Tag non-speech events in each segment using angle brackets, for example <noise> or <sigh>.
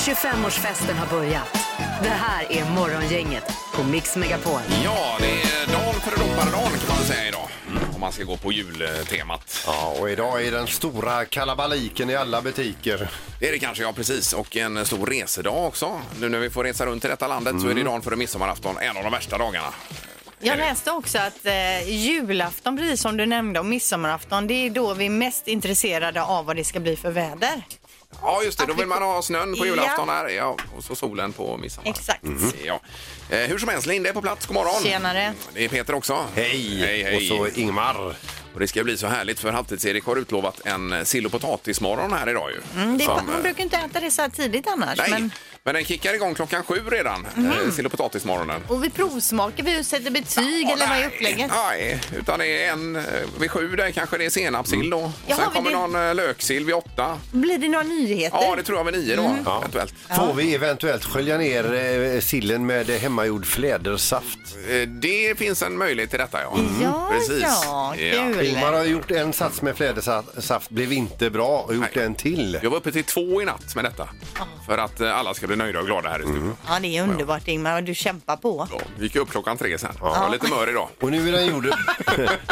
25-årsfesten har börjat. Det här är Morgongänget på Mix Megapol. Ja, det är dagen före dopparedagen kan man säga idag. Om man ska gå på jultemat. Ja, och idag är den stora kalabaliken i alla butiker. Det är det kanske, ja precis. Och en stor resedag också. Nu när vi får resa runt i detta landet så är det dagen före midsommarafton en av de värsta dagarna. Jag läste också att eh, julafton, precis som du nämnde, och midsommarafton, det är då vi är mest intresserade av vad det ska bli för väder. Ja, just det. Då vill man ha snön på Ja. julafton här. Ja, och så solen på midsommar. Exakt. Ja. Eh, hur som helst, Linda är på plats. God morgon. Tjenare. Det är Peter också. Hej! Hej, hej. Och så Ingmar. Och det ska bli så härligt för Halvtids-Erik har utlovat en sill och potatismorgon här idag ju. Mm, det är, Som, man eh, brukar inte äta det så här tidigt annars. Nej, men... Men, den kickar igång klockan sju redan, Mhm. mm. sill och potatismorgonen. och vi provsmakar, vi sätter betyg Ja, eller vad är nej, upplägget? Nej, utan det är en eh, vid sju där kanske det är senapssill då. Jaha, Sen kommer det- någon eh, löksill vid åtta. Blir det några nyheter? Ja, det tror jag vid nio då, Mm. eventuellt. Får vi eventuellt skölja ner eh, sillen med hemmagjord flädersaft? Eh, Det finns en möjlighet till detta, ja. Ja, Precis. ja, kul. Ingmar har gjort en sats med flädersaft, blev inte bra och gjort Nej. en till. Jag var uppe till två i natt med detta. För att eh, alla ska bli nöjda och glada här i studion. Ja, det är underbart Ingmar och du kämpar på. Ja, vi gick upp klockan tre sen. Jag var lite mör idag. Och nu är den gjord <laughs>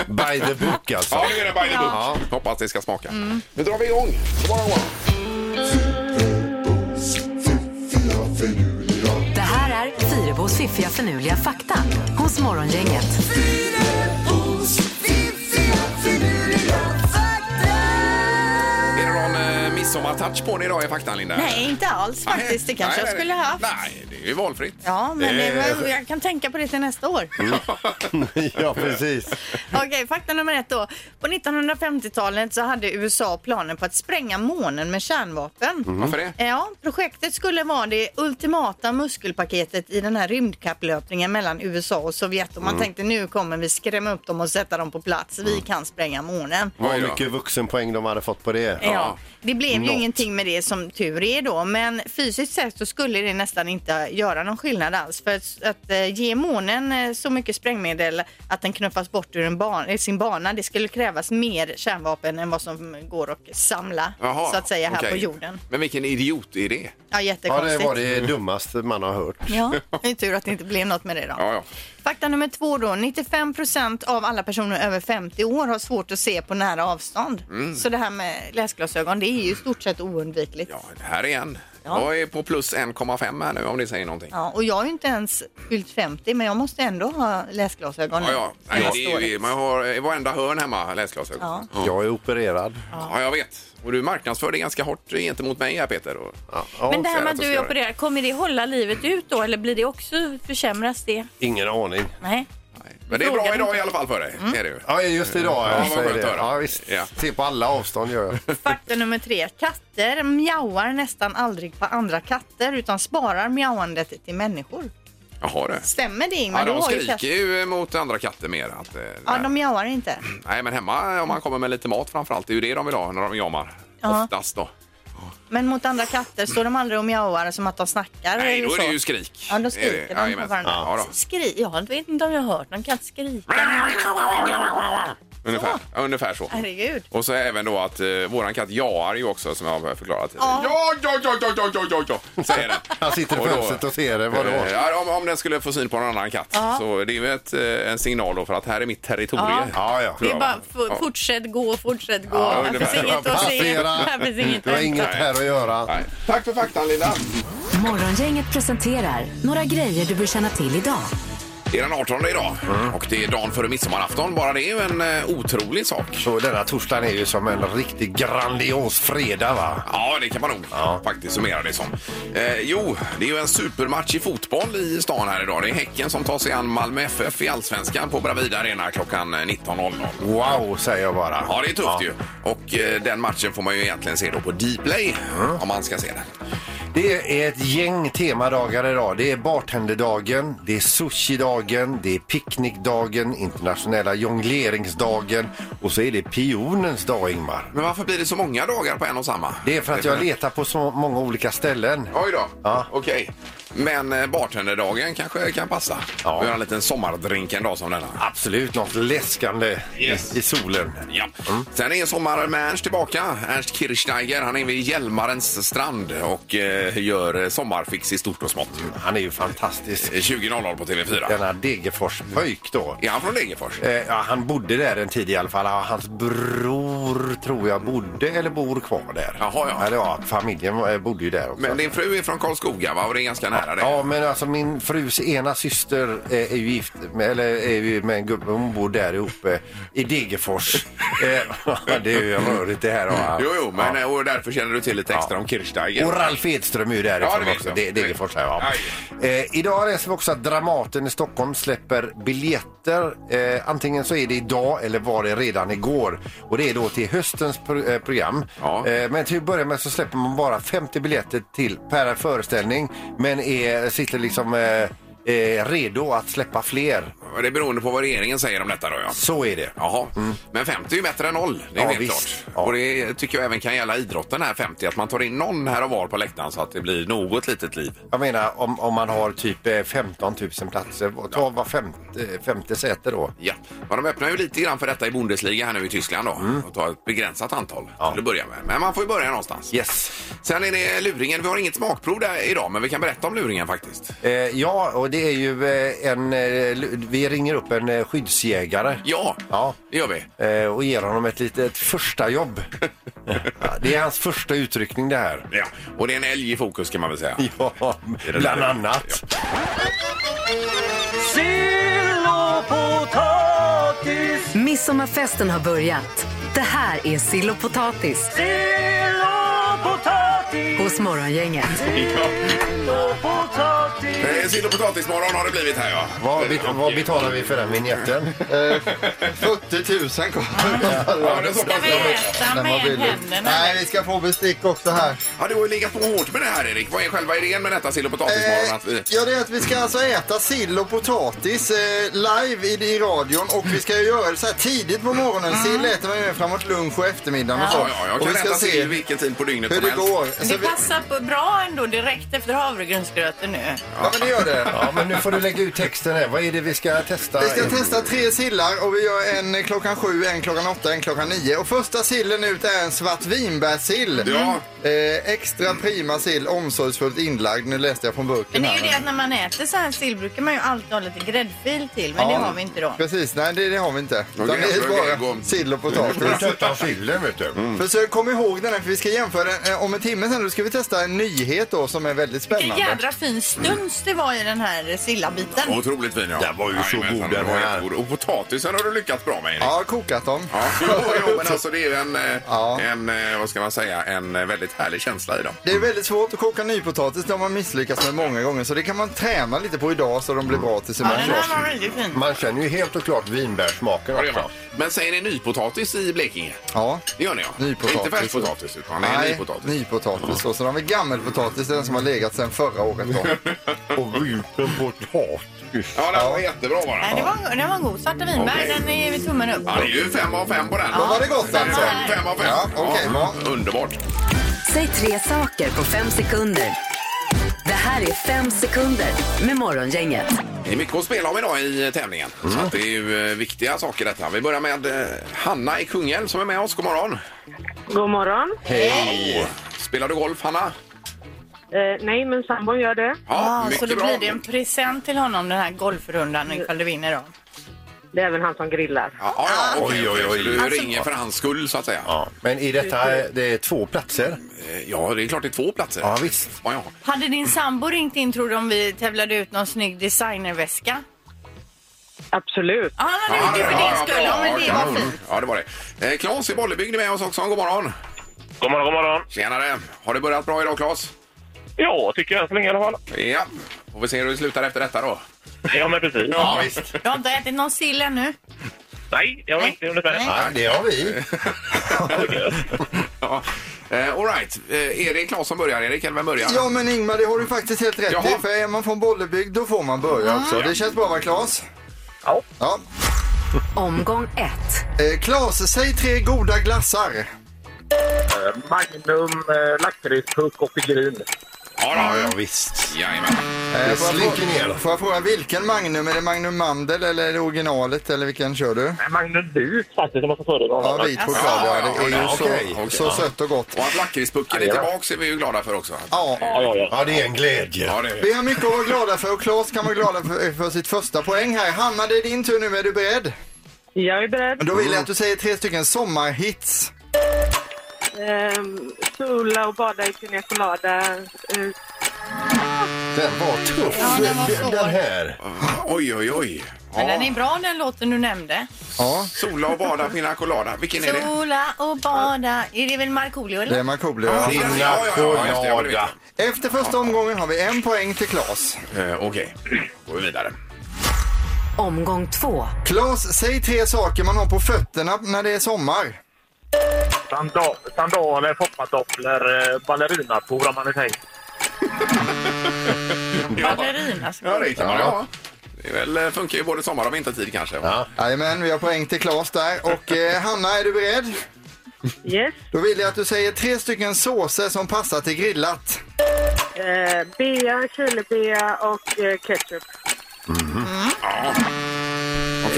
by the book alltså. Ja, nu är det by the book. Hoppas det ska smaka. Nu drar vi igång. God morgon, god morgon. Det här är Fyrebos fiffiga förnuliga fakta hos Morgongänget. Är midsommartouch på det idag i faktan, Linda? Nej, inte alls faktiskt. Det kanske Nej, jag skulle nej, haft. Nej, det är ju valfritt. Ja, men Det det, jag kan tänka på det till nästa år. <laughs> <laughs> ja, precis. Okej, fakta nummer ett då. På 1950-talet så hade USA planer på att spränga månen med kärnvapen. Varför det? Ja, projektet skulle vara det ultimata muskelpaketet i den här rymdkapplöpningen mellan USA och Sovjet. Och man tänkte nu kommer vi skrämma upp dem och sätta dem på plats. Vi kan spränga månen. Vad mycket vuxenpoäng de hade fått på det. Ja. Det blev ju Något. ingenting med det som tur är då, men fysiskt sett så skulle det nästan inte göra någon skillnad alls. För att, att eh, ge månen eh, så mycket sprängmedel att den knuffas bort ur en ban, eh, sin bana, det skulle krävas mer kärnvapen än vad som går att samla Jaha, så att säga här okej. på jorden. Men vilken idiotidé. Ja, Ja, det jättekonstigt. var det dummaste man har hört. Ja, <laughs> det är tur att det inte blev något med det då. Ja, ja. Fakta nummer två då. 95 procent av alla personer över 50 år har svårt att se på nära avstånd. Så det här med läsglasögon, det är ju i stort sett oundvikligt. ja, det här är en. Ja. Jag är på plus 1,5 här nu om det säger någonting. Ja, och jag har ju inte ens fyllt 50 men jag måste ändå ha läsglasögon Ja, ja. Nej, det är ju, man har i varenda hörn hemma läsglasögon. Ja. Jag är opererad. Ja, jag vet. Och du marknadsför det ganska hårt gentemot mig här Peter. Och... Ja, ja, Men det här med att du är opererad, kommer det hålla livet ut då eller blir det också försämras det? Ingen aning. Nej. Men det är bra idag i alla fall för dig. Är det ju. Ja, just idag. Ja, vad säger skönt det. höra. Ja, visst. Ja. Se på alla avstånd gör jag. <laughs> Fakta nummer tre. Katter mjauar nästan aldrig på andra katter utan sparar mjauandet till människor. Jaha du. Stämmer det Ingmar? Ja, Du de har ju skriker katter. ju mot andra katter mer. Att, eh, Ja, de mjauar inte. Nej, men hemma om man kommer med lite mat framförallt, det är ju det de vill ha när de jamar. Ja. Oftast då. Men mot andra katter står de aldrig och mjauar som att de snackar Nej, eller då är så. det ju skrik. Ja, då skriker de på varandra. Ja, då. Skri jag vet inte om jag har hört någon katt skrika. <laughs> Ungefär, ja, ungefär så. Herregud. Och så även då att eh, våran katt jaar ju också som jag har förklarat. Ja. Ja, ja, ja, ja, ja, ja, ja, säger den. <laughs> Han sitter i Och då- fönstret och ser det. Vadå? Eh, Ja, om, om den skulle få syn på någon annan katt så det är ju ett, eh, en signal då för att här är mitt territorium. Ja. Ja, ja. Det är bara f- Ja. fortsätt gå, fortsätt gå. Ja, här ungefär. finns inget att se. Passera. Här finns inget Du har att inget hämta. här att göra. Nej. Tack för faktan Linda. Morgongänget presenterar några grejer du bör känna till idag. Det är den 18 idag och det är dagen före midsommarafton. Bara det är ju en eh, otrolig sak. Så denna torsdagen är ju som en riktigt grandios fredag va? Ja, det kan man nog faktiskt summera det som. Eh, jo, det är ju en supermatch i fotboll i stan här idag. Det är Häcken som tar sig an Malmö FF i Allsvenskan på Bravida Arena klockan 19.00. Wow, säger jag bara. Ja, det är tufft ju. Och eh, den matchen får man ju egentligen se då på Dplay om man ska se den. Det är ett gäng temadagar idag. Det är bartenderdagen, det är sushidagen, det är picknickdagen, internationella jongleringsdagen och så är det pionens dag, Ingmar. Men varför blir det så många dagar på en och samma? Det är för att jag letar på så många olika ställen. Oj då. Ja. Okej. Men eh, bartenderdagen kanske kan passa. Ja. Ja. Göra en liten sommardrink en dag som denna. Absolut, något läskande Yes. i, i solen. Ja. Sen är Sommar med Ernst tillbaka. Ernst Kirchsteiger. Han är vid Hjälmarens strand och eh, gör eh, sommarfix i stort och smått. Han är ju fantastisk. 20.00 på TV4. Denna Degerfors-pöjk då. Är han från Degerfors? Eh, ja, han bodde där en tid i alla fall. Hans bror tror jag bodde eller bor kvar där. Jaha, ja. Eller ja, familjen eh, bodde ju där också. Men din fru är från Karlskoga va? Och det är ganska nära det. Ja, men alltså min frus ena syster eh, är ju gift med, eller är ju med en gubbe, hon bor där uppe i Degerfors. <laughs> eh, det är ju rörigt det här. va? Jo, jo, men och därför känner du till lite extra om Kirchsteiger. Och Ralf Edström är ju Ja, därifrån det vet också. jag. Det, Degerfors här, ja. Eh, Idag läser vi också att Dramaten i Stockholm släpper biljetter. Eh, antingen så är det idag eller var det redan igår. Och det är då till höstens pro eh, program. Ja. Eh, men till att börja med så släpper man bara 50 biljetter till per föreställning. Men är, sitter liksom eh, eh, redo att släppa fler. Det är beroende på vad regeringen säger om detta då ja. Så är det. Jaha, men 50 är ju bättre än noll. Det är Ja, helt visst. klart. Ja. Och det tycker jag även kan gälla idrotten här 50, att man tar in någon här och var på läktaren så att det blir något litet liv. Jag menar om, om man har typ eh, 15 000 platser, ta var femte, femte säte då. Ja, men de öppnar ju lite grann för detta i Bundesliga här nu i Tyskland då. Och tar ett begränsat antal Ja. till att börja med. Men man får ju börja någonstans. Yes. Sen är det luringen. Vi har inget smakprov där idag, men vi kan berätta om luringen faktiskt. Eh, ja, och det är ju eh, en... Eh, vi ringer upp en eh, skyddsjägare. Ja, Ja. det gör vi. Eh, och ger honom ett litet första jobb. <laughs> det är hans första utryckning det här. Ja, och det är en älg i fokus kan man väl säga. <laughs> Ja, bland annat. Sill och potatis, Midsommarfesten har börjat. Det här är Sill och potatis sill och potatis, hos Morgongänget. sill och potatis. Eh, Sill och potatismorgon har det blivit här ja. Vad, bet- vad betalar vi för den vignetten? 40 000 kommer Ja, det är så pass. Ska vi äta med händerna? Nej, vi ska få bestick också här. Ja, du har ju legat på hårt med det här Erik. Vad är själva idén med detta sill och potatismorgon? Att vi... Eh, ja, det är att vi ska alltså äta sill och potatis eh, live i, i radion och vi ska ju göra det så här tidigt på morgonen. Sill äter man ju framåt lunch och eftermiddagen och så. Ja, ja, jag och kan vi ska äta se sill vilken tid på dygnet hur som det helst. går. Så Det vi, passar på bra ändå direkt efter havregrynsgröten nu. ja, men det gör det. Ja, men nu får du lägga ut texten här. Vad är det vi ska testa? Vi ska testa tre sillar och vi gör en klockan sju, en klockan åtta, en klockan nio. Och första sillen ut är en svart vinbärssill. Ja. Eh, extra prima sill, omsorgsfullt inlagd. Nu läste jag från burken Men det är här. ju det att när man äter så här sill brukar man ju alltid ha lite gräddfil till, men det har vi inte då. Precis, nej det, det har vi inte. Utan det är bara sill och du potatis. sillen, vet du. Försök komma ihåg den här för vi ska jämföra den. Eh, Om en timme sen då ska vi testa en nyhet då som är väldigt Vilken spännande. jädra fin stuns det var i den här sillabiten. Otroligt fin ja. Den var ju så Jajamensan, god, den var här. jättegod. Och potatisen har du lyckats bra med Erik. Ja, kokat dem. Ja, jo, jo, <laughs> men alltså det är ju en, eh, Ja. en, eh, vad ska man säga, en eh, väldigt härlig känsla i dem. Det är väldigt svårt att koka nypotatis. Det har man misslyckats med många gånger. Så det kan man träna lite på idag så de blir bra till Ja, den imorgon. här var väldigt fin. Man känner ju helt och klart vinbärssmaken Ja, det gör man. också. Men säger ni nypotatis i Blekinge? Ja. Det gör ni ja. Nypotatis. Inte färskpotatis utan det är Nej, nypotatis. nypotatis. Och så har vi gammelpotatis, den som har legat sedan förra året. Då. <laughs> Och rupen potatis. Ja, den var jättebra var Nej, det var, den var god. Svarta vinbär, Okej. den är vi tummen upp. Ja, det är ju fem av fem på den. Då var det gott alltså. Fem, fem av fem. Ja, okej, bra. Underbart. Säg tre saker på fem sekunder. Det här är fem sekunder med Morgongänget. Det är mycket att spela om idag i tävlingen. Så att det är ju eh, viktiga saker detta. Vi börjar med eh, Hanna i Kungälv som är med oss. God morgon. God morgon. Hej! Spelar du golf, Hanna? Eh, nej, men sambon gör det. Ja, så mycket då bra. blir det en present till honom den här golfrundan ifall du vinner då. Det är även han som grillar. Ja, ja, ja, okej, Oj, oj, oj. Du Alltså- ringer för hans skull så att säga. Ja, men i detta det är två platser. Eh, Ja, det är klart det är två platser. Ja, visst. Ja, ja. Hade din sambo ringt in tror du om vi tävlade ut någon snygg designerväska? Absolut. Ja, han hade gjort det för din skull. Ja, men det ja, var ja. fint. Ja, det var det. Eh, Claes i Bollebygd är med oss också. God morgon. God morgon, god morgon. Tjenare. Har det börjat bra idag, Claes? Ja, tycker jag så länge i alla fall. Ja. Får vi se hur det slutar efter detta då. Ja, men precis. Ja, visst. Du har inte ätit någon sill ännu? Nej, jag har Nej. inte hunnit med. Ja, det har vi. <laughs> Ja. Eh, all right. Eh, är det Claes som börjar, Erik? Eller vem börjar? Ja, men Ingmar, det har du faktiskt helt rätt Jaha. i. För är man från Bollebygd, då får man börja också. Det känns bra, va, Claes? Ja. Ja. Omgång ett. Eh, Claes, säg tre goda glassar. Magnum, eh, lakritspuck och pigerin. Ja, Ja, då. ja visst. Jajamän. Eh, Det får, jag slinker ner. fråga, får jag fråga vilken Magnum? Är det Magnum Mandel eller är det originalet eller vilken kör du? Magnus vit faktiskt, om man ska föredra Ja, vit choklad ja. Det är ju ja, så, okej, okej, så ja. sött och gott. Och att lakritspucken är tillbaka är vi ju glada för också. Ja. Ja, ja, ja. Ja, det är en glädje. Ja, det är Vi har mycket att vara glada för och Claes kan vara glada för, för sitt första poäng här. Hanna, det är din tur nu. Är du beredd? Jag är beredd. Då vill jag att du säger tre stycken sommarhits. Ehm, sola och bada i pina colada. Eh, Den var tuff. Ja, den var svår. Den här. Oj, oj, oj. Men den Ja. är bra den låten du nämnde. Ja, Sola och bada, pina colada. Vilken är det? Sola och bada. Är det väl Markoolio det är Markoolio. Ja, Ja. ja, just det, ja, det vet jag. Efter första omgången har vi en poäng till Claes. Eh, Okej, går vi vidare. Omgång två. Claes, säg tre saker man har på fötterna när det är sommar. Sanda sandaler, foppatofflor, eh, ballerinaskor om man är tänkt. Ballerina. Ja, det kan man ja. Det är väl, eh, funkar ju både sommar och vintertid kanske. Ja. Jajamän, vi har poäng till Claes där. Och eh, Hanna, är du beredd? yes. Då vill jag att du säger tre stycken såser som passar till grillat. Eh, bea, chilibea och eh, ketchup. Ja.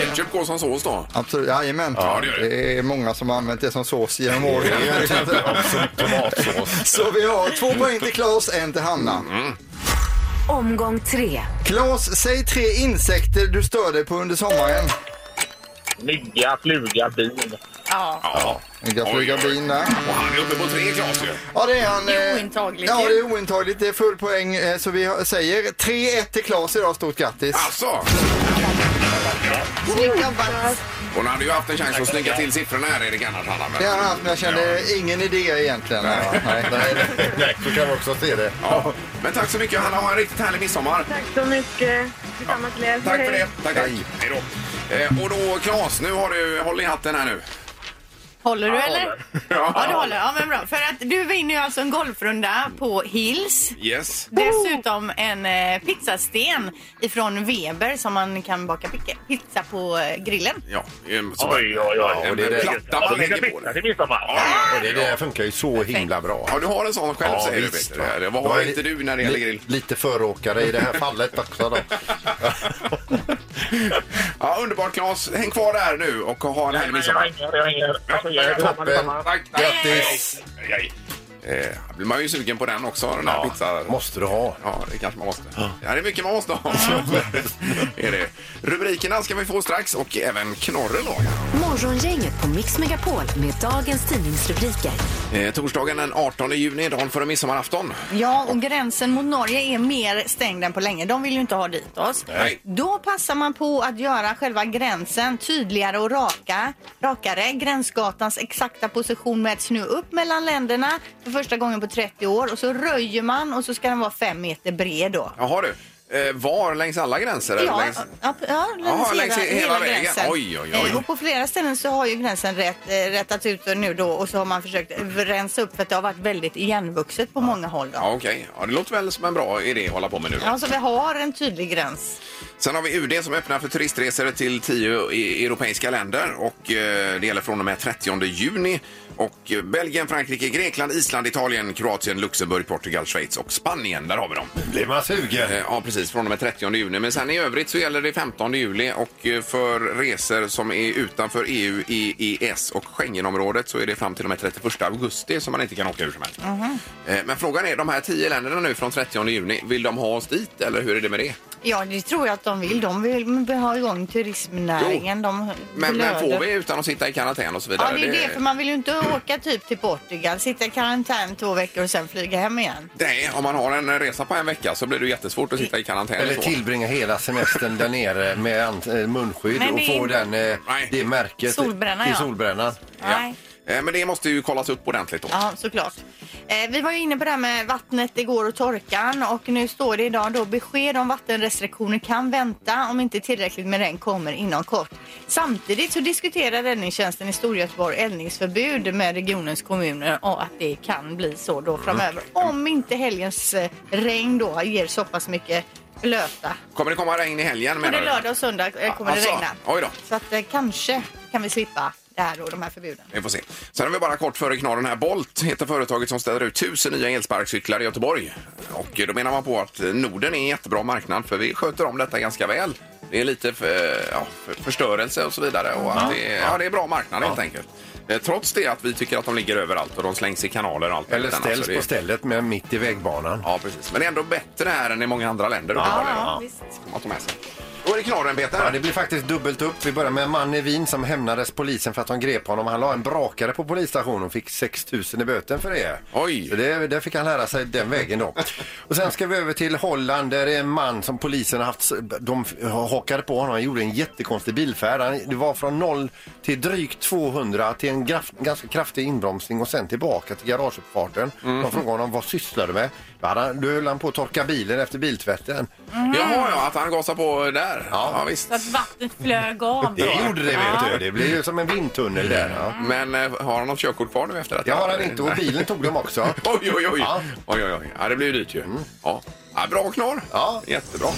Ketchup går som sås då? Absolut, jajamän. Ja, det gör det. det är många som har använt det som sås genom åren. <laughs> Så vi har två poäng till Claes, en till Hanna. Omgång tre. Claes, säg tre insekter du stör dig på under sommaren. Mygga, fluga, bin. Ja. Oj, oj. bin där. Och han är uppe på tre ju. Ja, det är han. Det är eh, ointagligt Ja, det är ointagligt. Det är full poäng. eh, Så vi säger 3-1 till Claes idag. Stort grattis. Alltså! Snyggt jobbat. Hon hade ju haft en chans att snygga till siffrorna här, Erik annars, Det har han haft, men jag kände ingen idé egentligen. Nej. Nej. Nej, nej, <laughs> nej, så kan man också se det. Ja. Men tack så mycket, Hanna. Ha en riktigt härlig midsommar. Tack så mycket. Tillsammans till er. Tack för det. Tack, tack. Hej då. Eh, och då, Claes, nu har du, håll i hatten här nu. Håller du eller? <laughs> Ja. Ja, du håller. Ja, men bra. För att du vinner ju alltså en golfrunda på Hills. Yes. Dessutom en eh, pizzasten ifrån Weber som man kan baka pizza på eh, grillen. Ja, så. Oj, oj, oj. En det är det. platta man lägger på Det det. midsommar. Ja, ja, Och det där funkar ju så himla bra. ja, du har en sån själv, Ja, säger visst, du, va. Peter. Vad har är inte du när det gäller li- grill? Lite föråkare i det här fallet också då. <laughs> <laughs> Ja, underbart, Claes. Häng kvar där nu och ha en härlig Jag midsommar. hänger, jag hänger. Alltså, jag Toppen. Tack, tack. Grattis. Hej, hej. Eh, blir man ju sugen på den också, den här Ja, pizzan. måste du ha. Ja, det kanske man måste. Ja, det är mycket man måste ha. är det. Rubrikerna ska vi få strax och även knorren då. Morgongänget på Mix Megapol med dagens tidningsrubriker. Eh, torsdagen den 18 juni, dagen före midsommarafton. Ja, och gränsen mot Norge är mer stängd än på länge. De vill ju inte ha dit oss. Nej. Då passar man på att göra själva gränsen tydligare och raka, rakare. Gränsgatans exakta position mäts nu upp mellan länderna för första gången på 30 år och så röjer man och så ska den vara fem meter bred då. Jaha du. Eh, var? Längs alla gränser? eller Ja, längs... ja, ja längs, Jaha, hela, längs he- hela vägen. gränsen. Oj, oj, oj. Eh, Och på flera ställen så har ju gränsen rätt, eh, rättats ut nu då och så har man försökt rensa upp för att det har varit väldigt igenvuxet på många håll. Då. Ja, okej. Ja, det låter väl som en bra idé att hålla på med nu. Då. Ja, så vi har en tydlig gräns. Sen har vi UD som öppnar för turistresor till tio i- europeiska länder och eh, det gäller från och med 30 juni. Och Belgien, Frankrike, Grekland, Island, Italien, Kroatien, Luxemburg, Portugal, Schweiz och Spanien. Där har vi dem. Blir man sugen? Eh, Ja, precis. Från och med 30 juni. Men sen i övrigt så gäller det 15 juli och eh, för resor som är utanför EU, EES och Schengenområdet så är det fram till och med 31 augusti som man inte kan åka hur som helst. Eh, Men frågan är, de här 10 länderna nu från 30 juni, vill de ha oss dit eller hur är det med det? Ja, det tror jag att de vill. De vill ha igång turismnäringen. De Men, men blöder. får vi utan att sitta i karantän och så vidare? Ja, det är det. För man vill ju inte åka typ till Portugal, sitta i karantän två veckor och sen flyga hem igen. Nej, om man har en resa på en vecka så blir det jättesvårt att sitta i karantän. Eller så. tillbringa hela semestern där nere med an- eh, munskydd Men och det- få den, eh, Nej. det märket Solbränna, till ja. solbrännan. Nej. Eh, Men det måste ju kollas upp ordentligt då. Ja, såklart. Eh, vi var ju inne på det här med vattnet igår och torkan och nu står det idag då besked om vattenrestriktioner kan vänta om inte tillräckligt med regn kommer inom kort. Samtidigt så diskuterar räddningstjänsten i Storgöteborg eldningsförbud med regionens kommuner och att det kan bli så då framöver. Om inte helgens eh, regn då ger så pass mycket blöta. Kommer det komma regn i helgen menar Både du? lördag och söndag eh, kommer Alltså, det regna. oj då. Så att eh, kanske kan vi slippa det här då, de här förbuden. Vi får se. Sen har vi bara kort före knorren här. Volt heter företaget som ställer ut tusen nya elsparkcyklar i Göteborg. Och då menar man på att Norden är en jättebra marknad för vi sköter om detta ganska väl. Det är lite för, ja, för, förstörelse och så vidare och att det, är, ja, det är bra marknad helt enkelt. Eh, Trots det att vi tycker att de ligger överallt och de slängs i kanaler och allt Eller ställs så det- på stället med mitt i vägbanan. Ja, precis. Men det är ändå bättre här än i många andra länder. Ja, visst. Ska man ta med sig. Då är det knorren, Peter. Ja, det blir faktiskt dubbelt upp. Vi börjar med en man i Wien som hämnades polisen för att de grep honom. Han la en brakare på polisstationen och fick 6 000 i böten för det. Oj. Så det, det fick han lära sig den vägen då. <laughs> Och sen ska vi över till Holland där det är en man som polisen har haft, de hakade på honom. Han gjorde en jättekonstig bilfärd. Han, det var från 0 till drygt 200 till en graf, ganska kraftig inbromsning och sen tillbaka till garageuppfarten. De frågade honom vad sysslar du med? Då hade han- Då höll han på att torka bilen efter biltvätten. Jaha, ja, att han gasar på där. Ja, visst. Så att vattnet flög av. Det gjorde det vet du. Det blev ju som en vindtunnel där. Ja. Men eh, har han något körkort kvar nu efter detta? Det har han inte och bilen tog dem också. <laughs> Oj, oj, oj. Ja. oj, oj, oj. Ja, det blir ju dyrt ju. Ja. Ja, bra knorr. Ja. Jättebra.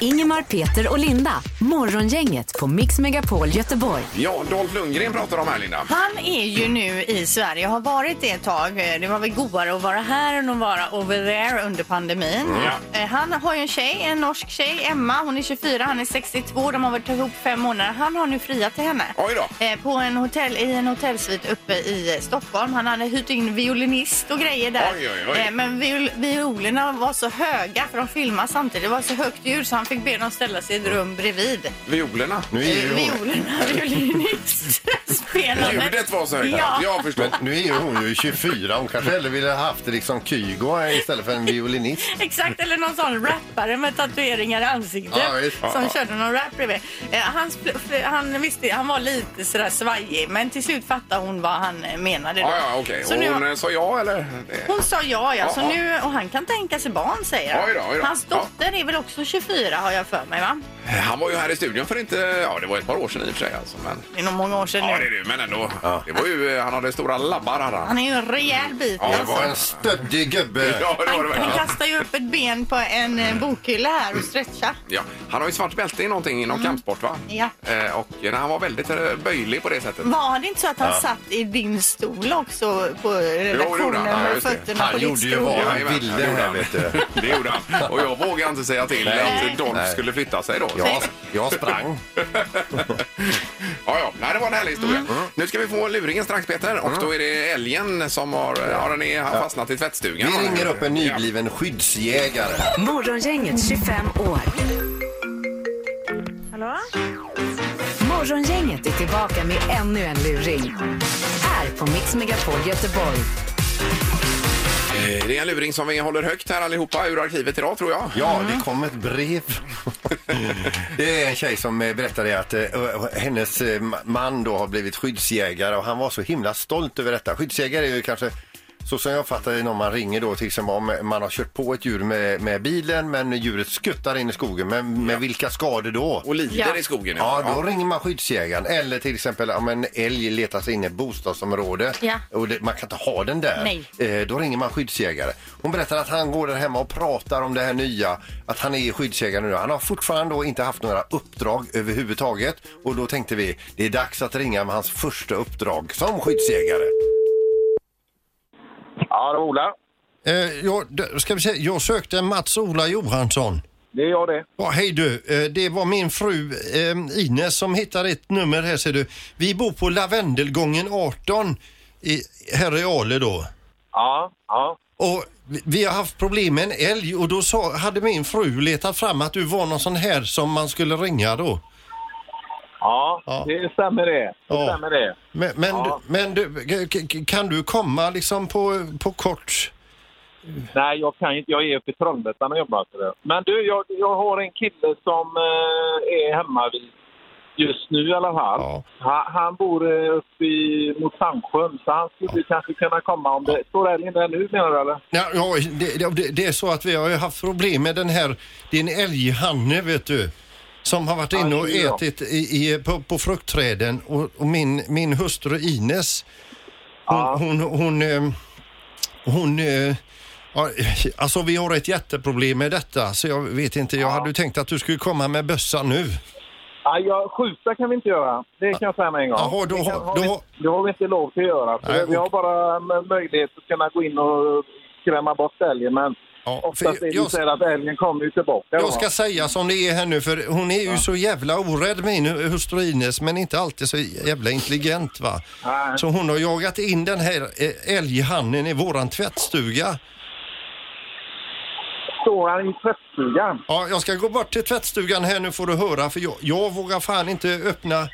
Ingemar, Peter och Linda. Morgongänget på Mix Megapol Göteborg. Ja, Dolph Lundgren pratar om här, Linda. Han är ju nu i Sverige, har varit det ett tag. Det var väl godare att vara här än att vara over there under pandemin. Ja. Eh, Han har ju en tjej, en norsk tjej, Emma. Hon är 24, han är 62. De har varit ihop fem månader. Han har nu friat till henne. Oj då. Eh, På en hotell, I en hotellsvit uppe i eh, Stockholm. Han hade hyrt in violinist och grejer där. Oj, oj, oj. Men viol violerna var så höga för de filmade samtidigt. Det var så högt ljud så han fick be dem ställa sig i ett rum bredvid. Violerna. Nu är ju hon, Violerna, violinistspelandet. Ljudet var så högt. Ja. Jag förstår. men nu är ju hon ju 24. Hon kanske hellre ville ha haft det liksom Kygo istället för en violinist. Exakt, eller någon sån rappare med tatueringar i ansiktet Ja, visst. som körde någon rap bredvid. Eh, han, spl- han, visste, han var lite sådär svajig, men till slut fattade hon vad han eh, menade. Då. Ja, ja, okej. Så nu, hon hon, eh, sa ja, eller? Det- sa ja, ja. Så Ja, nu, och han kan tänka sig barn, säger han. Oj då, oj då. Hans dotter är väl också 24, har jag för mig, va? Han var ju här i studion för inte... Ja, det var ett par år sedan i och för sig. Alltså, men... Det är nog många år sedan Ja, det är det. Men ändå. Det var ju... eh, Han hade stora labbar, hade han. Han är ju en rejäl bit. Ja, det Det var en stöddig gubbe. Ja, det var det Han, han verkligen. kastar ju upp ett ben på en eh, bokhylla här och stretchar. Ja, han har ju svart bälte i någonting inom kampsport, va? Ja. Eh, och eh, han var väldigt eh, böjlig på det sättet. Var det inte så att han satt i din stol också på gjorde redaktionen han. Ja, med just det. fötterna Han på ditt gjorde ju stol? vad han Jajamän, ville det gjorde här han. vet du. Det gjorde han. Och jag vågade inte säga till Nej. att Dolph Nej. skulle flytta sig då. Jag, jag sprang. Ja, ja. Nej, det var en härlig historia. Mm. Nu ska vi få luringen strax, Peter. Och då är det älgen som har, ja, den är, har fastnat i tvättstugan. Vi ringer upp en nybliven skyddsjägare. Morgongänget 25 år. Hallå? Morgongänget är tillbaka med ännu en luring. Här på Mix Megapol Göteborg. Eh, Det är en luring som vi håller högt här allihopa ur arkivet idag, tror jag. Ja, det kom ett brev. <laughs> Det är en tjej som eh, berättade att eh, hennes eh, man då har blivit skyddsjägare och han var så himla stolt över detta. Skyddsjägare är ju kanske så som jag fattar det när man ringer då till exempel om man har kört på ett djur med, med bilen men djuret skuttar in i skogen. Men med vilka skador då? Och lider Ja. i skogen. Ja, då ringer man skyddsjägaren. Eller till exempel om en älg letar sig in i ett bostadsområde Ja. och det, man kan inte ha den där. Nej. Eh, då ringer man skyddsjägare. Hon berättar att han går där hemma och pratar om det här nya, att han är skyddsjägare nu. Han har fortfarande då inte haft några uppdrag överhuvudtaget och då tänkte vi det är dags att ringa med hans första uppdrag som skyddsjägare. Ja, det var Ola. Eh, jag, ska vi säga, jag sökte Mats-Ola Johansson. Det är jag det. Ja, hej du, eh, det var min fru eh, Ines som hittade ett nummer här ser du. Vi bor på Lavendelgången 18 i, här i Ale då. Ja, ja. Och vi- vi har haft problem med en älg och då sa, hade min fru letat fram att du var någon sån här som man skulle ringa då. Ja, Ja. det stämmer det. Det Ja. stämmer det. Men, men, Ja. du, men du, kan du komma liksom på, på kort? Nej, jag kan inte. Jag är uppe i Trollhättan och jobbar. Men du, jag, jag har en kille som eh, är hemma vid just nu i alla fall. Ja. Han, han bor eh, uppe i, mot Sandsjön, så han skulle kanske kunna komma om det... Står älgen där nu menar du eller? Ja, ja det, det, det är så att vi har haft problem med den här, en älghanne vet du. Som har varit inne och Ja. ätit i, i, på, på fruktträden och, och min, min hustru Ines hon, Ja. hon, hon, eh, hon eh, ja, alltså vi har ett jätteproblem med detta så jag vet inte, jag hade ju tänkt att du skulle komma med bössa nu. Jag, skjuta kan vi inte göra. Det kan jag säga med en gång. Jaha, då det, kan, har- då vi, det har vi inte lov till att göra. Nej, vi har bara möjlighet att kunna gå in och skrämma bort älgen. Men Ja, oftast är det jag- så att älgen kommer ju tillbaka. Jag ska säga som det är här nu för hon är ju så jävla orädd min hustru Ines men inte alltid så jävla intelligent va. Nej. Så hon har jagat in den här eh, älghannen i våran tvättstuga. Står han i tvättstugan? Ja, jag ska gå bort till tvättstugan här nu får du höra för jag, jag vågar fan inte öppna,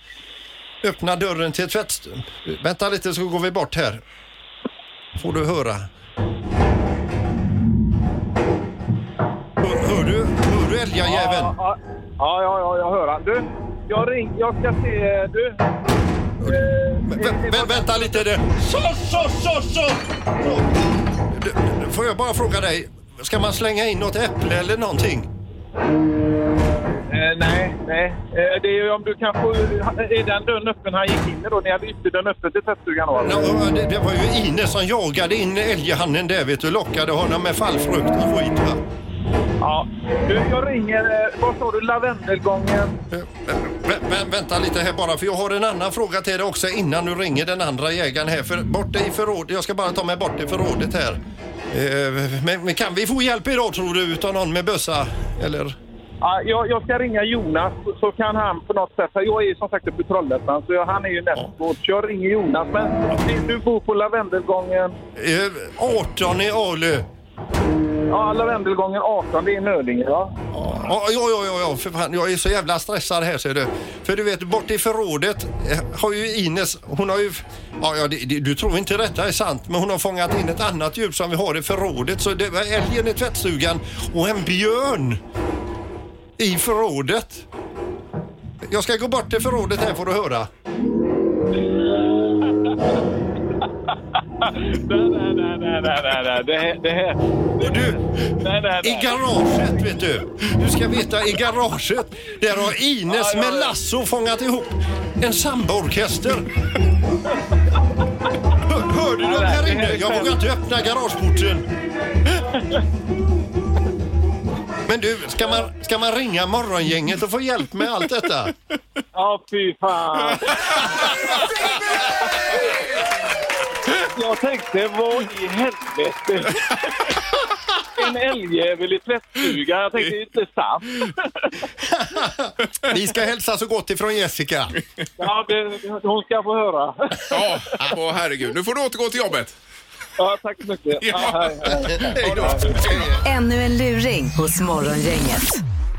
öppna dörren till tvättstugan. Vänta lite så går vi bort här. Får du höra. Älgjäveln? Ja, ja, ja, ja, jag hör han. Du, jag ring, jag ska se... Du. Eh, Vä- vä- vänta lite. Det. Så, så, så, så! får jag bara fråga dig, ska man slänga in något äpple eller någonting? Eh, nej, nej. Eh, det är ju om du kan få... Är den dörren öppen han gick in i då? Ni hade ytterdörren öppen till tvättstugan då? Ja, det, det var ju Ines som jagade in älghannen där vet du, lockade honom med fallfrukt och skit va? Ja. Du, jag ringer... Eh, vad sa du? Lavendelgången? Vä- vä- vä- vänta lite här bara för jag har en annan fråga till dig också innan du ringer den andra jägaren här. För borta i förrådet, jag ska bara ta mig bort i förrådet här. Eh, men, men kan vi få hjälp idag tror du utav någon med bössa? Eller? Ja, jag, jag ska ringa Jonas så- kan han på något sätt... Jag är ju som sagt uppe i Trollhättan så jag, han är ju nästgård. Så jag ringer Jonas. Men du- bor på Lavendelgången... Eh, 18 i Ale. Ja, Lavendelgången 18. Det är Nödinge va? Ja, ja, ja, ja, ja, för fan, jag är så jävla stressad här ser du. För du vet, bort i förrådet eh, har ju Ines, hon har ju, ja, ja det, det, du tror inte detta är sant, men hon har fångat in ett annat djur som vi har i förrådet. Så det var älgen i tvättstugan och en björn i förrådet. Jag ska gå bort till förrådet här får du höra. Nej, nej, nej, nej, nej, nej, nej. Det här... Det här Och du, nej, nej, i garaget vet du. Du ska veta, i garaget, där har Ines Ja, ja, med lasso fångat ihop en sambaorkester. Hör, du dem här inne? Jag vågar inte öppna garageporten. Men du, ska man, ska man ringa morgongänget och få hjälp med allt detta? Ja, fy fan. <laughs> Jag tänkte, vad i helvete? <laughs> En älgjävel i tvättstugan. Jag tänkte, det är inte sant. Vi ska hälsa så gott ifrån Jessica. Ja, det, hon ska få höra. Ja, åh herregud. Nu får du återgå till jobbet. Ja, tack så mycket. Ja, hej, hej. Hej då. Ännu en luring hos Morgongänget.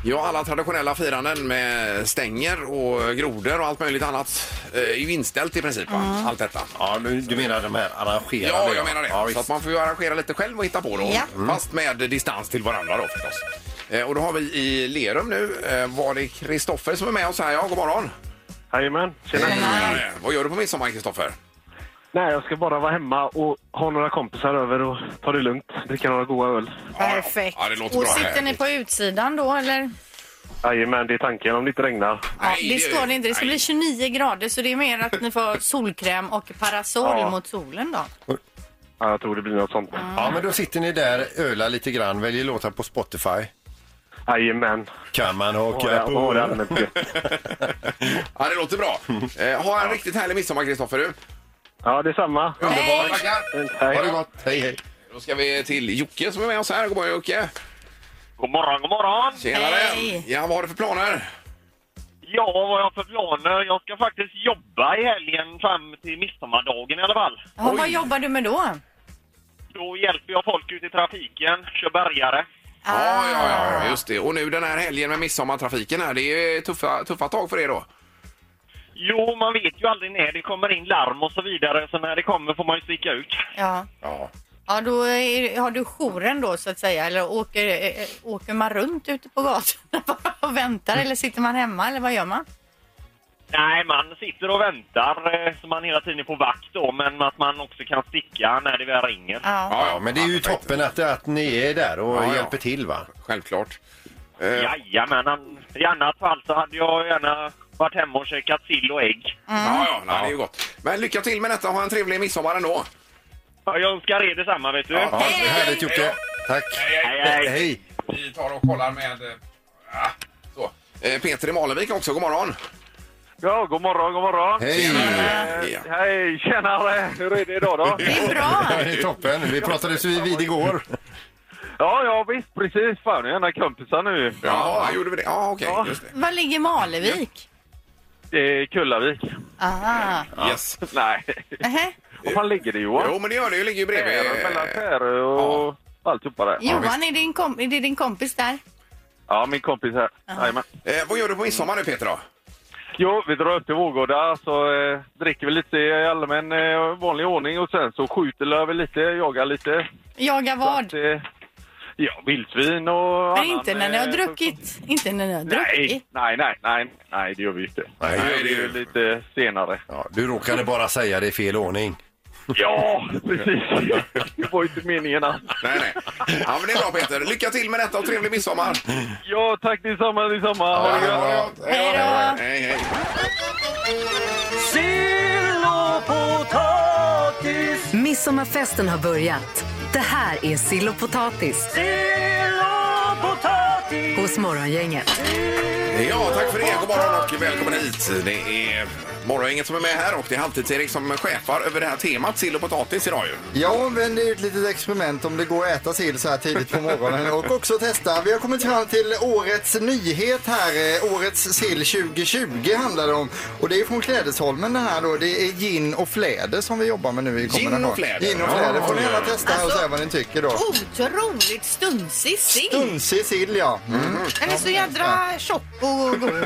Ja, alla traditionella firanden med stänger och grodor och allt möjligt annat eh, är ju inställt i princip. Va? Allt detta. Ja, du, du menar de här arrangerade? Ja, jag menar det. Ja, så visst. att man får ju arrangera lite själv och hitta på då. Ja. Fast med distans till varandra då förstås. Eh, och då har vi i Lerum nu, eh, var det Kristoffer som är med oss här? Ja, god morgon. Jajamän, tjena. Eh, Vad gör du på midsommar, Kristoffer? Nej, jag ska bara vara hemma och ha några kompisar över och ta det lugnt. Dricka några goda öl. Perfekt. Ja, det låter och bra. sitter ni på utsidan då eller? Jajamän, det är tanken om det inte regnar. Ja, Nej, det det- ska det inte. Det ska nej. bli 29 grader så det är mer att ni får solkräm och parasoll Ja. mot solen då. Ja, jag tror det blir något sånt. Ja, men då sitter ni där, ölar lite grann, väljer låtar på Spotify. Jajamän. Kan man Ja, haka det på? <laughs> Ja, det låter bra. Eh, ha en riktigt härlig midsommar, Kristoffer. du. Ja, det är samma. Underbart. Hej. Ha det gott, hej hej. Då ska vi till Jocke som är med oss här. God morgon, Jocke. God morgon, god morgon. Tjenare. Hej. Ja, vad har du för planer? Ja, vad har jag för planer? Jag ska faktiskt jobba i helgen fram till midsommardagen i alla fall. Ja, vad jobbar du med då? Då hjälper jag folk ute i trafiken, kör bärgare. Ja, ja, ja, just det. Och nu den här helgen med midsommartrafiken här, det är tuffa, tuffa tag för er då. Jo, man vet ju aldrig när det kommer in larm och så vidare, så när det kommer får man ju sticka ut. Ja, Ja. ja då är, har du jouren då så att säga eller åker, eh, åker man runt ute på gatan <laughs> och väntar eller sitter man hemma eller vad gör man? Nej, man sitter och väntar, eh, så man hela tiden är på vakt då, men att man också kan sticka när det väl ringer. Ja. Ja, men det är ju toppen att, att ni är där och Ja, ja. hjälper till va? Självklart. Eh, Jajamän, an- i annat fall så hade jag gärna varit hemma och käkat sill och ägg. Ja, ja, nej, det är ju gott. Men lycka till med detta. Ha en trevlig midsommar ändå. Ja, Jag önskar er detsamma, vet du. Ja, det är härligt Jocke. Tack. Hej, hej. Hej. Vi tar och kollar med... eh, ah, så. Eh, Peter i Malevik också, god morgon. Ja, god morgon, god morgon. Hej! Ja. Hej, tjenare! Hur är det idag då? Det är bra. <laughs> Det är toppen. Vi pratades ju vid igår. Ja, ja visst, precis. Fan, ni är ena kompisar nu. Ja, gjorde vi det? Ja, okej. Ja. Just det. Var ligger Malevik? Det är Kullavik. Aha. Yes. <laughs> Nej. Var fan ligger det Johan? Jo, men det gör det ju. ligger ju bredvid. Färö, mellan Färö och alltihopa där. Johan, är, din kom- är det din kompis där? Ja, min kompis här. Jajamän. Eh, vad gör du på midsommar nu, Peter? Då? Jo, vi drar upp till Vårgårda så eh, dricker vi lite i allmän eh, vanlig ordning och sen så skjuter vi lite, jagar lite. Jaga Så vad? att, eh, ja, vildsvin och Men annan, inte när ni har eh, druckit. Inte när ni har Nej, druckit. nej, nej, nej, nej, det gör vi inte. Nej, det gör vi ju lite senare. Ja, du råkade bara säga det i fel ordning. Ja, precis. Det var ju inte meningen alls. Nej, nej. Ja, men det är bra, Peter. Lycka till med detta och trevlig midsommar. Ja, tack detsamma, detsamma. Ha det gött. Hej då! Hej, hej. Sill och potatis, Midsommarfesten har börjat. Det här är Sill och potatis sill och potatis. hos Morgongänget. Ja, tack för det. God morgon och välkommen hit. Det är Morgongänget som är med här och det är Halvtids-Erik som chefar över det här temat sill och potatis idag ju. Ja, men det är ett litet experiment om det går att äta sill så här tidigt på morgonen <laughs> och också testa. Vi har kommit fram till årets nyhet här. Eh, Årets sill 2020 handlar det om. Och det är från Klädesholmen det här då. Det är gin och fläder som vi jobbar med nu i kombination. och fläder. Gin och fläder. Får ni gärna testa här och Alltså- säga vad ni tycker då. Otroligt stunsig sill. Dunsig sill ja. Mm. Den är så jädra tjock och <laughs> god.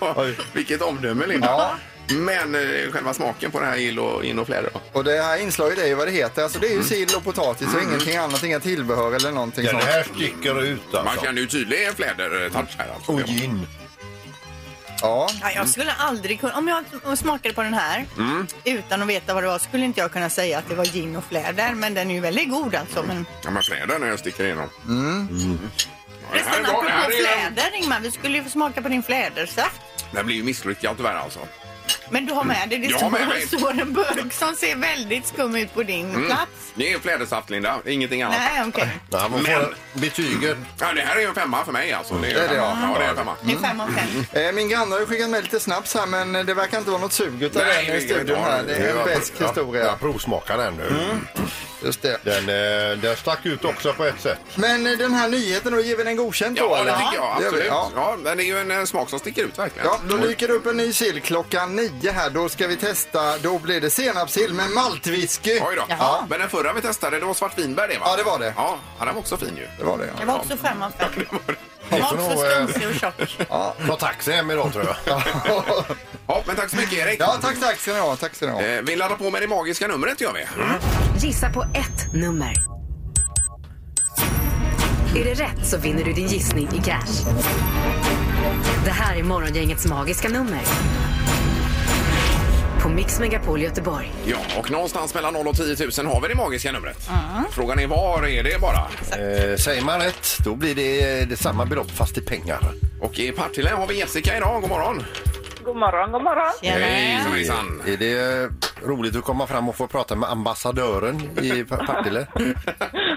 Ja, vilket omdöme, Linda. Ja. Men eh, själva smaken på det här gill och, gin och fläder då? Och det här inslaget är ju vad det heter. Alltså det är ju sill och potatis och ingenting annat. Inga tillbehör eller någonting Den sånt. här sticker ut Man alltså. kan ju tydlig fläder-touch här alltså. Och gin. Ja. Ja, jag skulle aldrig kunna, om jag smakade på den här utan att veta vad det var skulle inte jag kunna säga att det var gin och fläder. Men den är ju väldigt god alltså. Men Ja, men fläder när jag sticker igenom. Mm. Ja, det här Förresten, apropå är- fläder Ingmar, vi skulle ju få smaka på din flädersaft. Det här blir ju misslyckat tyvärr alltså. Men du har med dig, det Jag har med mig. står, står en burk som ser väldigt skum ut på din Mm. plats. Det är flädersaft, Linda. Ingenting annat. Nej, okej. Ja, man får betyget. Ja, det här är ju en femma för mig alltså. Det är, Det är det, ja. ja. det är en femma. Det är fem av fem. Eh, Min granne har ju skickat med lite snaps här men det verkar inte vara något sug utav Nej, den i det är studion här. Det är en besk historia. Jag provsmakar den nu. Just det. Den, eh, den stack ut också på ett sätt. Men eh, den här nyheten då, ger vi den godkänt då? Ja, det eller? tycker jag. Det gör vi, Absolut. Ja. Ja, men det är ju en eh, smak som sticker ut verkligen. Ja, då dyker det upp en ny sill klockan nio här. Då ska vi testa, då blir det senapssill med maltwhisky. Oj då. Jaha. Men den förra vi testade, det var svartvinbär det va? Ja, det var det. Ja, den var också fin ju. Det var det Det ja. var också fem av fem. Var nog, också eh, stunsig och tjock. Ta taxi hem idag tror jag. <laughs> Ja, men tack så mycket Erik. Ja, tack, tack ska ni ha. Tack ska ni ha. Eh, vi laddar på med det magiska numret gör vi. Gissa på ett nummer. Är det rätt så vinner du din gissning i cash. Det här är Morgongängets magiska nummer. På Mix Megapol Göteborg. Ja, och någonstans mellan 0 och 10 000 har vi det magiska numret. Frågan är var är det bara? Eh, säger man rätt, då blir det, det samma belopp fast i pengar. Och i Partille har vi Jessica idag. God morgon. God morgon, god morgon. Hej, hejsan. Är det roligt att komma fram och få prata med ambassadören i Pa- Partille? <laughs>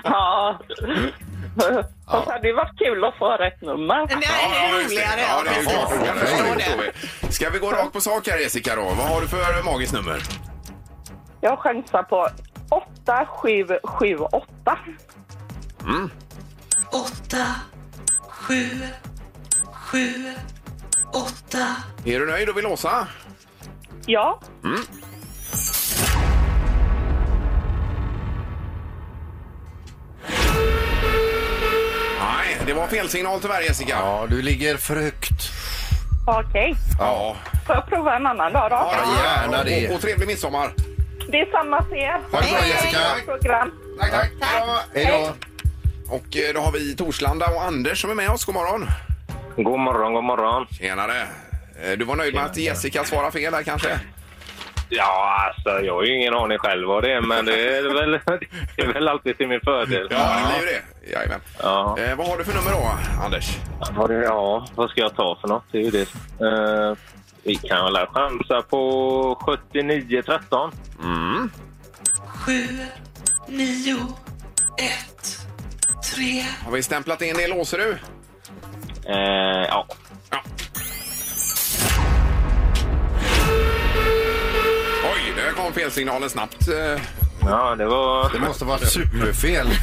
Ja. Fast det hade ju varit kul att få rätt nummer. Det är roligare. Ja, det är ju Ja, klart jag förstår det. Ska vi gå rakt på sak här Jessica då? Vad har du för magiskt nummer? Jag chansar på 8778. åtta, sju, sju, åtta. Är du nöjd och vill låsa? Ja. Nej, det var fel signal tyvärr Jessica. Ja, du ligger för högt. Okej. Ja, Får jag prova en annan dag då? ja, gärna det. Och, och trevlig midsommar. Det är samma till er. Ha det bra Jessica. Program. Tack, tack. Ja. Hej då. Och eh, då har vi Torslanda och Anders som är med oss. God morgon. God morgon, god morgon. Tjenare. Eh, Du var nöjd med att Jessica svarade fel där kanske? Ja, alltså jag har ju ingen aning själv vad det är, men det är väl, <laughs> det är väl alltid till min fördel. Ja, det blir ju det. Jajamän. Ja. Eh, vad har du för nummer då, Anders? Vad det- Ja, vad ska jag ta för något? Det är ju det. Eh, vi kan väl chansa på 7913. Mm. Sju, nio, ett, tre. Har vi stämplat in det? Låser du? Eh, ja. Oj, kom felsignalen snabbt. eh. Ja, det var... Det måste vara superfel. <laughs>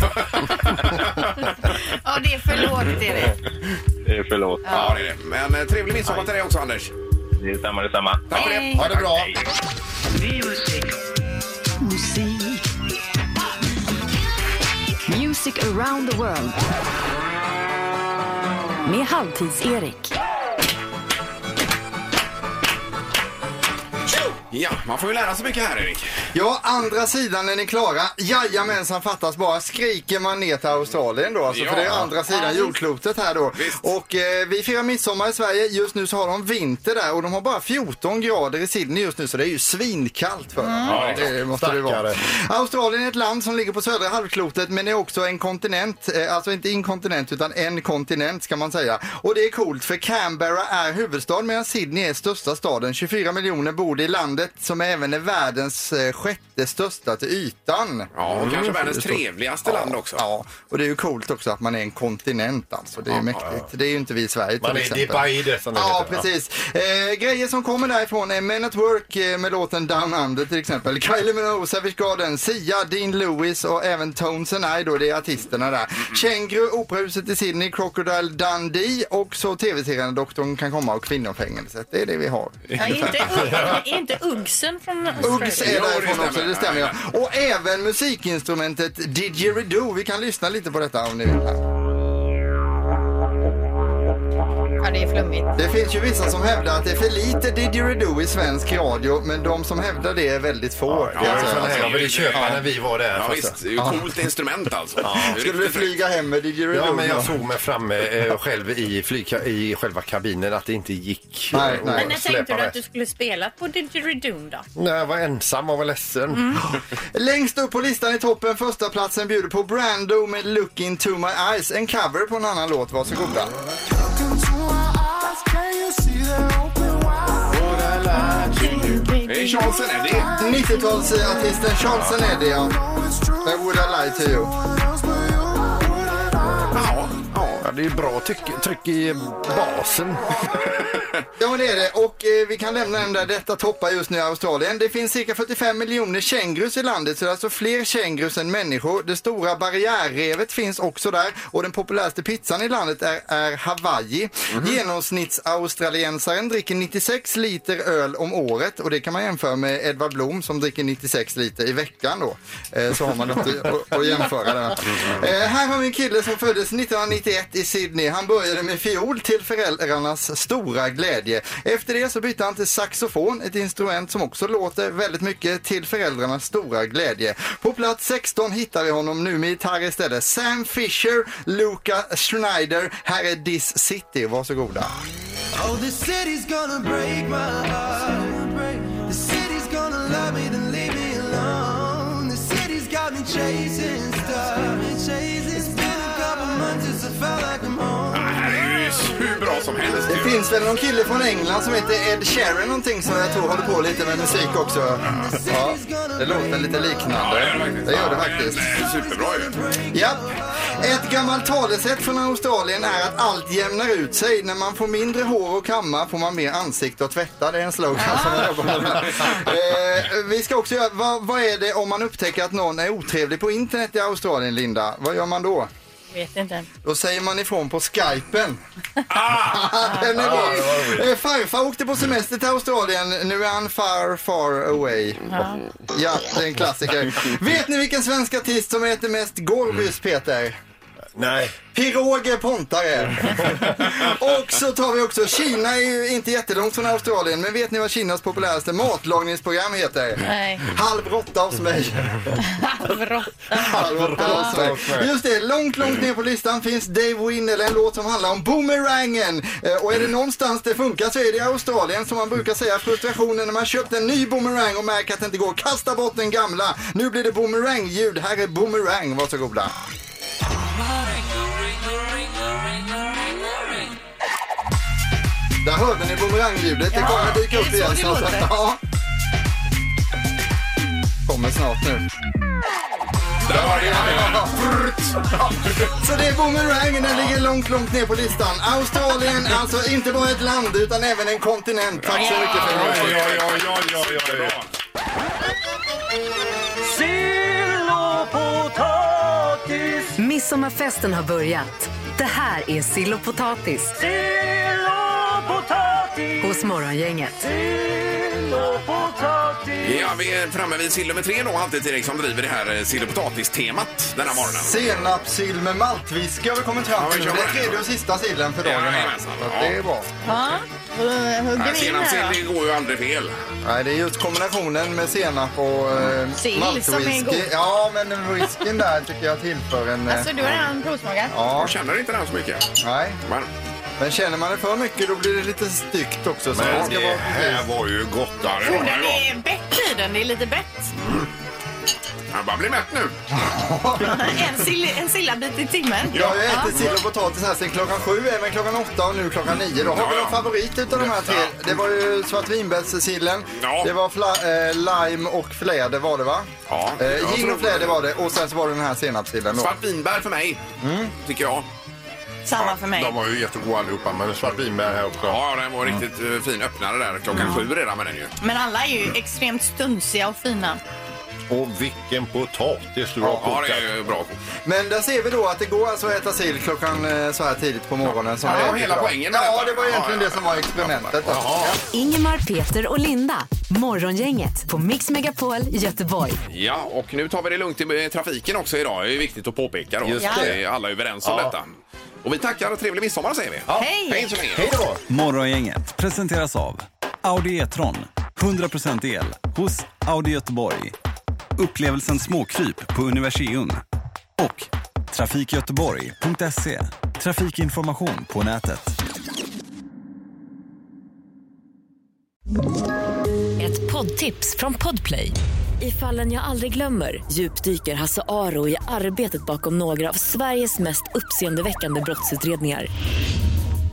Ja, det är för lågt är det. Det är förlåt. Ja, det är det. Men eh, trevlig midsommar till dig också, Anders. Detsamma, detsamma. Tack för det. Ha det bra. Music around the world. Med Halvtids-Erik. Ja, man får ju lära sig mycket här, Erik. Ja, andra sidan är ni klara. Jajamensan, fattas bara. Skriker man ner till Australien då, alltså, Ja. för det är andra sidan jordklotet här då. Visst. Och eh, vi firar midsommar i Sverige. Just nu så har de vinter där och de har bara 14 grader i Sydney just nu så det är ju svinkallt för dem. Ja, det måste det vara. Australien är ett land som ligger på södra halvklotet men är också en kontinent, eh, alltså inte inkontinent utan en kontinent ska man säga. Och det är coolt för Canberra är huvudstad medan Sydney är största staden. 24 miljoner bor i landet som även är världens eh, sjätte största till ytan. Ja, och kanske Mm. världens Det står- trevligaste land också. Ja, och det är ju coolt också att man är en kontinent alltså. Det är ju mäktigt. Det är ju inte vi i Sverige till Man är exempel. Som det Ja, heter. precis. Eh, grejer som kommer därifrån är Men at Work eh, med låten Down Under till exempel. Kylie Minogue, Savage Garden, Sia, Dean Lewis och även Tones and I då, det är artisterna där. Känguru, Operahuset i Sydney, Crocodile Dundee och så tv-serien Doktorn kan komma och Kvinnofängelset. Det är det vi har. Ja, inte, <laughs> inte Uggsen från Australien? Uggs är därifrån också, det stämmer ja. Och även musikinstrumentet Didgeridoo. Vi kan lyssna lite på detta om ni vill. Ja, flummigt. Det finns ju vissa som hävdar att det är för lite didgeridoo i svensk radio, men de som hävdar det är väldigt få. Ja, sådana här jag ville köpa när vi var där. Ja, visst. Det är ju ett coolt instrument alltså. Det är Skulle du flyga hem med didgeridoo? Ja, men jag såg mig framme eh, själv i, flygka, i själva kabinen att det inte gick Nej, nej. Men när tänkte du att du skulle spela på Didgeridoo då? Nej, jag var ensam och var ledsen. Längst upp på listan i toppen, första platsen bjuder på Brando med Look into my eyes. En cover på en annan låt, varsågoda. Det är Charles Eddie. 90-talsartisten Charles Eddie, ja. I Would I Lie To You. Ja, det är bra tryck, tryck i basen. <laughs> Ja, men det är det. Och eh, vi kan lämna den där. Detta toppar just nu i Australien. Det finns cirka 45 miljoner kängurus i landet, så det är alltså fler kängurus än människor. Det stora barriärrevet finns också där och den populäraste pizzan i landet är, är Hawaii. Genomsnittsaustraliensaren dricker 96 liter öl om året och det kan man jämföra med Edvard Blom som dricker 96 liter i veckan då. Eh, så har man något att, att jämföra där. <laughs> Eh, här har vi en kille som föddes 1991 i Sydney. Han började med fiol till föräldrarnas stora glädje. Efter det så bytte han till saxofon, ett instrument som också låter väldigt mycket till föräldrarnas stora glädje. På plats 16 hittar vi honom nu med gitarr istället. Sam Fisher, Luca Schneider. Här är This City. Varsågoda. Oh, the city's gonna break my heart. The city's gonna love me, then leave me alone. The city's got me chasing här är ju hur bra som helst. Det finns väl någon kille från England som heter Ed Sheeran någonting som jag tror håller på lite med musik också. Ja, det låter lite liknande. Det gör det faktiskt. Det är superbra ju. Japp. Ett gammalt talesätt från Australien är att allt jämnar ut sig. När man får mindre hår och kamma får man mer ansikte att tvätta. Det är en slogan som jag jobbar med. Eh, vi ska också göra, vad, vad är det om man upptäcker att någon är otrevlig på internet i Australien, Linda? Vad gör man då? Vet inte. Då säger man ifrån på skypen. <laughs> Den är bra. Eh, Farfar åkte på semester till Australien. Nu är han far, far away. Ja, det är en klassiker. Vet ni vilken svensk artist som äter mest Gorbys, Peter? Nej. Piroger Pontare. <laughs> och så tar vi också, Kina är ju inte jättelångt från Australien, men vet ni vad Kinas populäraste matlagningsprogram heter? Nej. Halv åtta hos mig. Råtta. Halv åtta hos mig. Just det, långt, långt ner på listan finns Dave Winnel, en låt som handlar om boomerangen. Eh, Och är det någonstans det funkar så är det i Australien som man brukar säga frustrationen när man köpt en ny boomerang och märker att det inte går. Kasta bort den gamla. Nu blir det boomerang-ljud. Här är boomerang, varsågoda. Där hörde ni boomerangljudet. Det kommer dyka upp så igen. det snart. låter? Ja. Kommer snart nu. Där var det. Ja. Så det är boomerang, den ligger långt, långt ner på listan. Australien, alltså inte bara ett land utan även en kontinent. Tack så mycket för det. Ja, ja, ja, ja, ja, ja. Sill och potatis, Midsommarfesten har börjat. Det här är Sill och potatis sill och potatis, hos Morgongänget. sill och potatis. Ja, vi är framme vid sill nummer tre då, alltid Erik som driver det här eh, sill och potatis-temat denna morgonen. Senapssill med maltwhisky har vi kommit fram Ja, vi till. kör det är tredje och sista sillen för dagen här. Jajamensan, Så att det är bra. Ja, hugger vi in här Senapssill det går ju aldrig fel. Nej, det är just kombinationen med senap och eh, Sill som är maltwhisky. Ja, men whiskyn där tycker jag tillför en... eh, Alltså du har redan provsmakat? Ja, Jag känner inte den så mycket. nej. Men, Men känner man det för mycket då blir det lite styggt också. Så det Men ska det vara här var ju gott. ja, det Oh, var den är bett i den. Det är lite bett. Jag bara blir mätt nu. <laughs> en, sill, en sillabit i timmen. Jag har ju ätit sill och potatis här sedan klockan sju, även klockan åtta och nu klockan nio. Då har vi någon favorit utav de här tre. Det var ju svartvinbärssillen, Ja. det var fla, eh, lime och fläder var det va? Ja, Eh, gin tror och fläder var det och sen så var det den här senapssillen då. Svart vinbär för mig, tycker jag. Samma för mig. De var ju jättegoda allihopa, men svartvinbär här också. Ja, den var riktigt eh, fin öppnare där klockan sju redan med den ju. Men alla är ju extremt stunsiga och fina. Och vilken potatis du har Ja, kokat. det är ju bra. Men där ser vi då att det går alltså att äta sill klockan eh, så här tidigt på morgonen. Som Ja, är det var hela poängen med Ja, detta. det var egentligen Ja, ja. det som var experimentet. då. Ingemar, Peter och Linda. Morgongänget på Mix Megapol Göteborg. Ja, och nu tar vi det lugnt i eh, trafiken också idag. Det är viktigt att påpeka då. Just det. är Alla överens om Ja. detta. Och vi tackar och trevlig midsommar säger vi. Hej! Hej så länge. Hej då! Morgongänget presenteras av Audi E-tron. 100% el hos Audi Göteborg. Upplevelsen småkryp på Universium. Och trafikgöteborg.se. Trafikinformation på nätet. Ett poddtips från Podplay. I fallen jag aldrig glömmer djupdyker Hasse Aro i arbetet bakom några av Sveriges mest uppseendeväckande brottsutredningar.